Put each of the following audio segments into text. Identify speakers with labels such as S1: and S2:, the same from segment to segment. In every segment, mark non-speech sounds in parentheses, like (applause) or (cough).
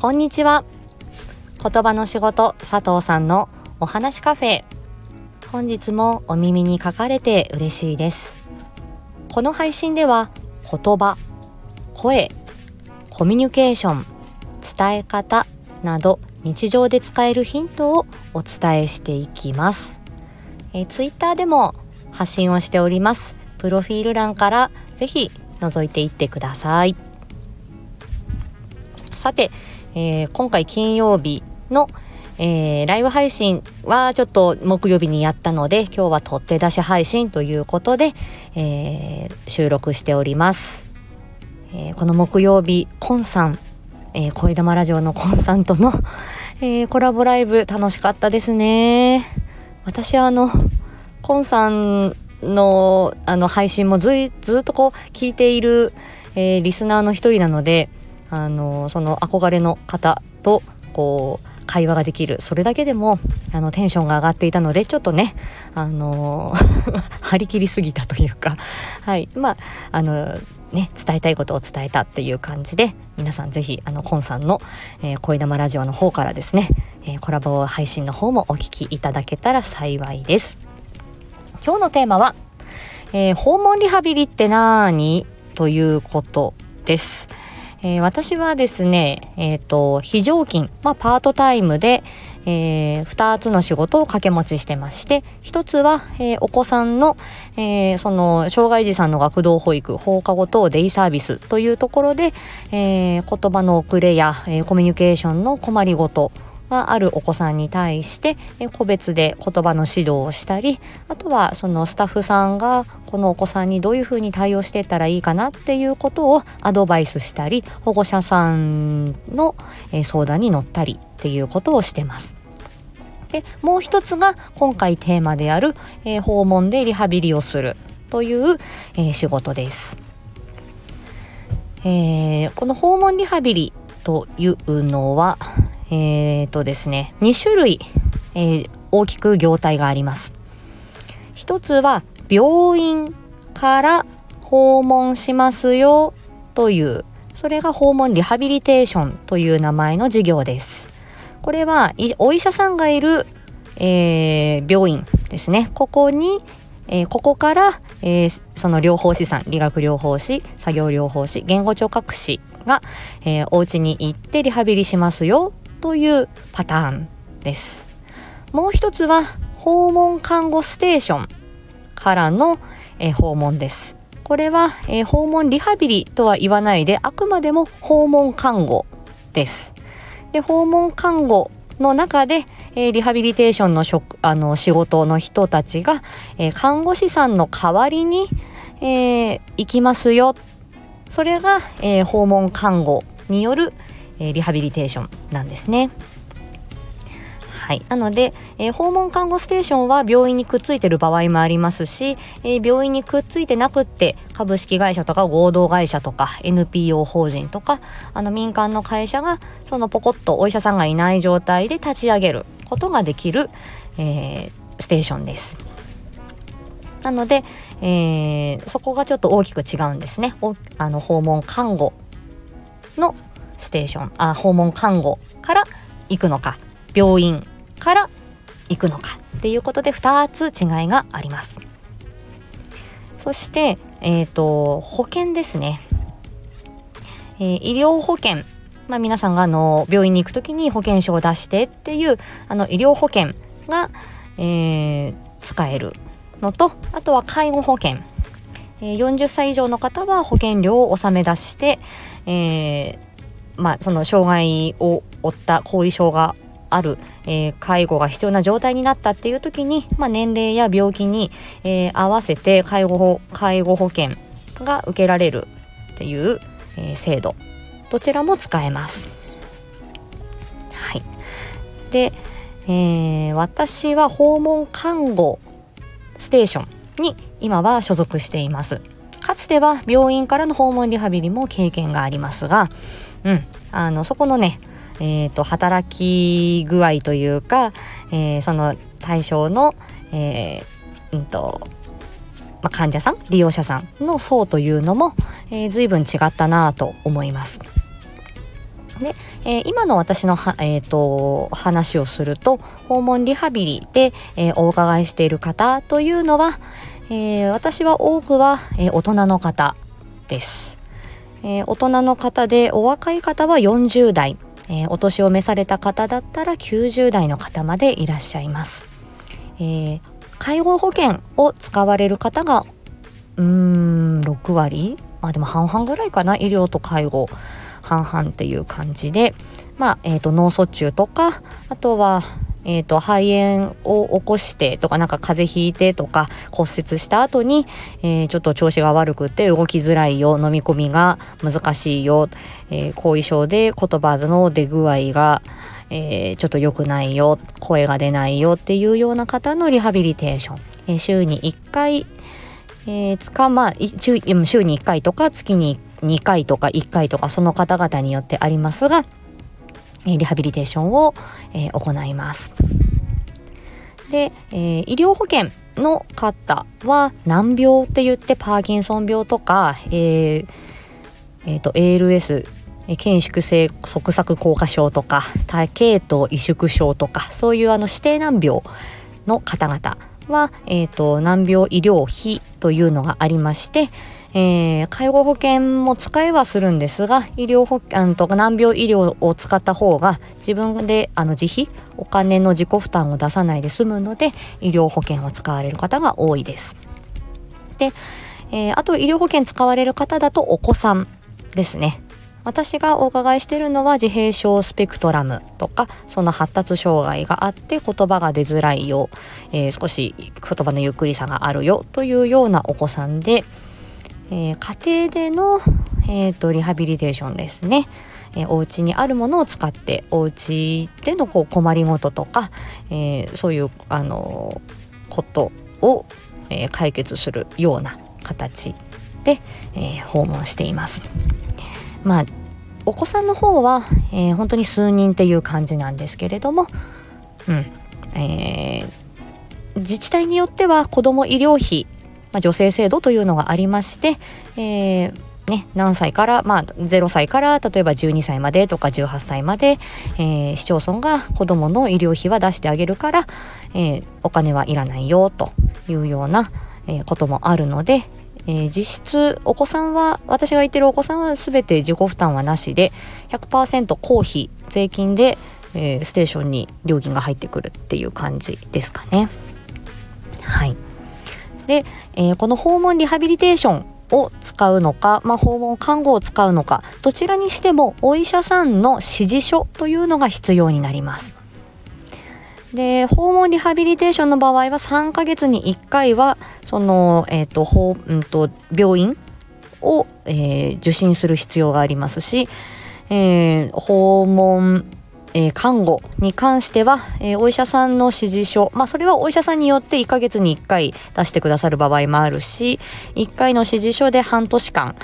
S1: こんにちは。言葉の仕事佐藤さんのお話カフェ。本日もお耳に書かれて嬉しいです。この配信では言葉声コミュニケーション伝え方など日常で使えるヒントをお伝えしていきます、えー、ツイッターでも発信をしております。プロフィール欄からぜひ覗いていってください。さて、えー、今回金曜日の、えー、ライブ配信はちょっと木曜日にやったので今日は取って出し配信ということで、えー、収録しております、えー、この木曜日コンさん、えー、声玉ラジオのコンさんとの、(laughs) えー、コラボライブ楽しかったですね。私はあのコンさんのあの配信もずずっとこう聞いている、えー、リスナーの一人なのであのその憧れの方とこう会話ができる。それだけでもあのテンションが上がっていたのでちょっとねあの (laughs) 張り切りすぎたというか。はい。まああのね、伝えたいことを伝えたっていう感じで皆さんぜひあのコンさんの、えー、恋玉ラジオの方からですね、えー、コラボ配信の方もお聞きいただけたら幸いです。今日のテーマは、えー、訪問リハビリって何ということです。えー、私はですね、えっ、ー、と、非常勤、まあ、パートタイムで、えー、2つの仕事を掛け持ちしてまして、1つは、えー、お子さんの、えー、その、障害児さんの学童保育、放課後等デイサービスというところで、えー、言葉の遅れや、えー、コミュニケーションの困りごと、があるお子さんに対して個別で言葉の指導をしたりあとはそのスタッフさんがこのお子さんにどういうふうに対応していったらいいかなっていうことをアドバイスしたり保護者さんの相談に乗ったりっていうことをしてます。でもう一つが今回テーマである、えー、訪問でリハビリをするという、えー、仕事です。えー、この訪問リハビリというのは、えー、とですね、2種類、えー、大きく業態があります。一つは病院から訪問しますよという、それが訪問リハビリテーションという名前の事業です。これはお医者さんがいる、えー、病院ですね。ここに、えー、ここから、えー、その療法士さん、理学療法士、作業療法士、言語聴覚士が、えー、お家に行ってリハビリしますよというパターンです。もう一つは訪問看護ステーションからの、え訪問です。これは、え訪問リハビリとは言わないであくまでも訪問看護です。で訪問看護の中で、えー、リハビリテーションの職あの仕事の人たちが、えー、看護師さんの代わりに、えー、行きますよそれが、え訪問看護による、えリハビリテーションなんですね。はい。なので、えー、訪問看護ステーションは病院にくっついてる場合もありますし、えー、病院にくっついてなくって株式会社とか合同会社とか NPO 法人とかあの民間の会社がそのポコッとお医者さんがいない状態で立ち上げることができる、えー、ステーションです。なので、え、そこがちょっと大きく違うんですね。あの訪問看護のステーションあ訪問看護から行くのか病院から行くのかっていうことで2つ違いがあります。そしてえっ、ー、と保険ですね、えー、医療保険まあ、皆さんがあの病院に行く時に保険証を出してっていうあの医療保険が、えー、使えるのとあとは介護保険、え、40歳以上の方は保険料を納め出して、えー、まあ、その障害を負った後遺症がある、えー、介護が必要な状態になったっていう時に、まあ、年齢や病気に、えー、合わせて介護介護保険が受けられるっていう、えー、制度どちらも使えます。はい、で、えー、私は訪問看護ステーションに今は所属しています。かつては病院からの訪問リハビリも経験がありますが、うん、あのそこのねえーと、働き具合というか、えー、その対象の、えーうんとまあ、患者さん利用者さんの層というのも、えー、随分違ったなと思います。で、えー、今の私のは、えーと、話をすると訪問リハビリで、えー、お伺いしている方というのは、えー、私は多くは、え大人の方です、え大人の方でお若い方は40代、えお年を召された方だったら90代の方までいらっしゃいます、え介護保険を使われる方がうーん6割まあでも半々ぐらいかな。医療と介護半々っていう感じで、まあ、えっ、と、脳卒中とか、あとは、えっ、ー、と、肺炎を起こしてとか、なんか風邪ひいてとか、骨折した後に、えー、ちょっと調子が悪くて動きづらいよ、飲み込みが難しいよ、えー、後遺症で言葉の出具合が、えー、ちょっと良くないよ、声が出ないよっていうような方のリハビリテーション。え、週に1回、えー、つかまあ、週に1回とか月に2回とか1回とかその方々によってありますが、リハビリテーションを、え、行います。で、え、医療保険の方は難病って言ってパーキンソン病とか、えーえーと、ALS 筋縮性側索硬化症とか多系統萎縮症とかそういうあの指定難病の方々は、えーと難病医療費というのがありまして、えー、介護保険も使えはするんですが、医療保険と難病医療を使った方が自分であの自費、お金の自己負担を出さないで済むので、医療保険を使われる方が多いです。で、えー、あと医療保険使われる方だとお子さんですね。私がお伺いしているのは自閉症スペクトラムとかその発達障害があって言葉が出づらいよ、えー、少し言葉のゆっくりさがあるよというようなお子さんで、えー、家庭での、えーと、リハビリテーションですね。えー、お家にあるものを使ってお家でのこう困りごととか、えー、そういう、あのー、ことを、えー、解決するような形で、えー、訪問しています。まあお子さんの方は、えー、本当に数人っていう感じなんですけれども、うんえー、自治体によっては子ども医療費まあ、女性制度というのがありまして、えーね、何歳から、まあ、0歳から例えば12歳までとか18歳まで、えー、市町村が子どもの医療費は出してあげるから、えー、お金はいらないよというような、えー、こともあるので、えー、実質お子さんは私が言ってるお子さんは全て自己負担はなしで100%公費税金で、えー、ステーションに料金が入ってくるっていう感じですかね。で、えー、この訪問リハビリテーションを使うのか、まあ、訪問看護を使うのか、どちらにしてもお医者さんの指示書というのが必要になります。で、訪問リハビリテーションの場合は3ヶ月に1回は、その、えっ、ー、と、ほうんと、病院を、えー、受診する必要がありますし、えー、訪問えー、看護に関しては、えー、お医者さんの指示書、まあそれはお医者さんによって1ヶ月に1回出してくださる場合もあるし、1回の指示書で半年間、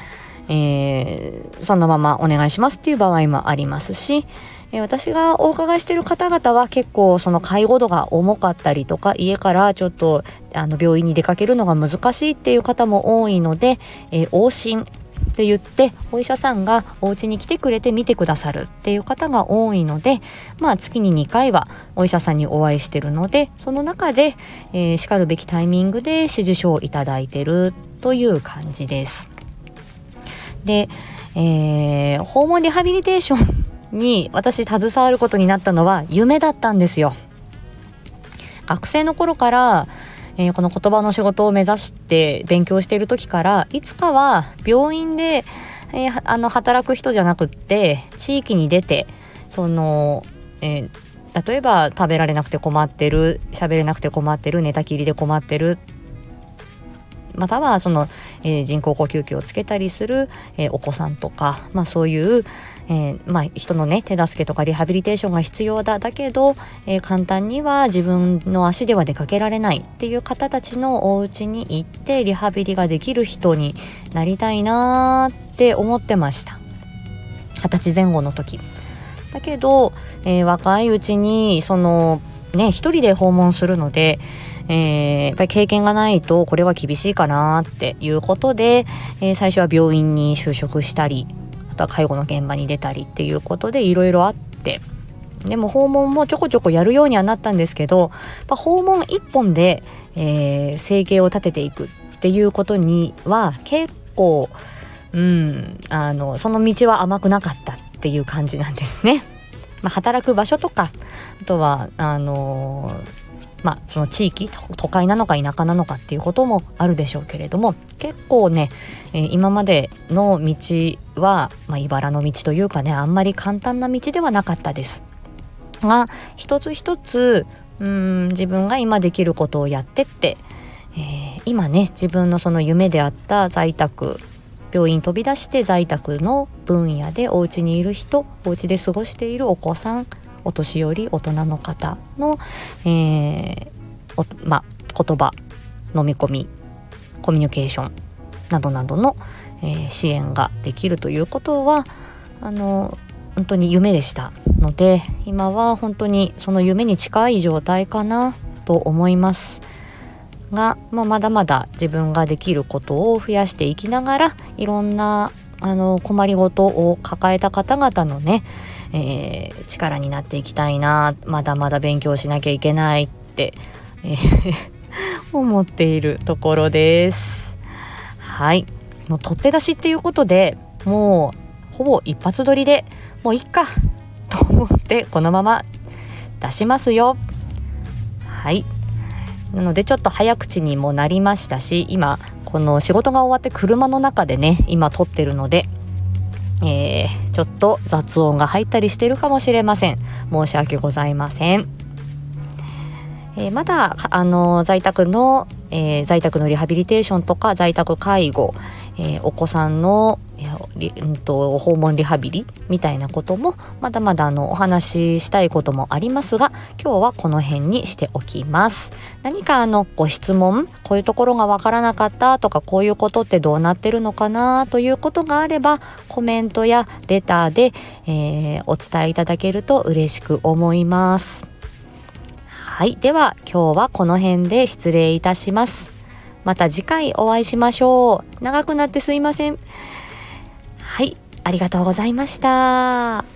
S1: えー、そのままお願いしますっていう場合もありますし、え、私がお伺いしてる方々は結構その介護度が重かったりとか、家からちょっとあの病院に出かけるのが難しいっていう方も多いので、え、往診って言ってお医者さんがお家に来てくれて見てくださるっていう方が多いのでまあ月に2回はお医者さんにお会いしてるのでその中で、えー、しかるべきタイミングで指示書をいただいてるという感じです。で、えー、訪問リハビリテーションに私携わることになったのは夢だったんですよ。学生の頃からえー、この言葉の仕事を目指して勉強している時からいつかは病院で、えー、あの働く人じゃなくって地域に出てその、えー、例えば食べられなくて困ってる喋れなくて困ってる寝たきりで困ってるまたはその、えー、人工呼吸器をつけたりする、えー、お子さんとか、まあ、そういう、えー、まあ、人のね手助けとかリハビリテーションが必要だだけど、え簡単には自分の足では出かけられないっていう方たちのお家に行ってリハビリができる人になりたいなって思ってました。二十歳前後の時。だけど、え若いうちにそのね一人で訪問するのでえー、やっぱり経験がないとこれは厳しいかなっていうことで、えー、最初は病院に就職したりあとは介護の現場に出たりっていうことでいろいろあってでも訪問もちょこちょこやるようにはなったんですけど訪問一本で、えー、生計を立てていくっていうことには結構うんあのその道は甘くなかったっていう感じなんですね。まあ、働く場所とかあとはあのーまあ、その地域都会なのか田舎なのかっていうこともあるでしょうけれども結構ね、えー、今までの道は、まあ、茨の道というかねあんまり簡単な道ではなかったです。が一つ一つうん自分が今できることをやってって、えー、今ね自分のその夢であった在宅病院飛び出して在宅の分野でお家にいる人お家で過ごしているお子さんお年寄り大人の方の、えーま、言葉飲み込みコミュニケーションなどなどの、えー、支援ができるということはあの本当に夢でしたので今は本当にその夢に近い状態かなと思います。が、まあ、まだまだ自分ができることを増やしていきながらいろんなあの困りごとを抱えた方々のね、えー、力になっていきたいなまだまだ勉強しなきゃいけないって、えー (laughs) 思っているところです。はいもう取って出しっていうことでもうほぼ一発撮りでもういっかと思ってこのまま出しますよ。はいなのでちょっと早口にもなりましたし今この仕事が終わって車の中でね今撮ってるのでえー、ちょっと雑音が入ったりしてるかもしれません。申し訳ございません。えー、まだ、あの、在宅の、えー、在宅のリハビリテーションとか在宅介護、えー、お子さんの、えーうんと、訪問リハビリみたいなこともまだまだあのお話ししたいこともありますが今日はこの辺にしておきます。何かあのご質問こういうところがわからなかったとかこういうことってどうなってるのかなということがあればコメントやレターで、えー、お伝えいただけると嬉しく思います。はいでは今日はこの辺で失礼いたしますまた次回お会いしましょう。長くなってすいません。はい、ありがとうございました。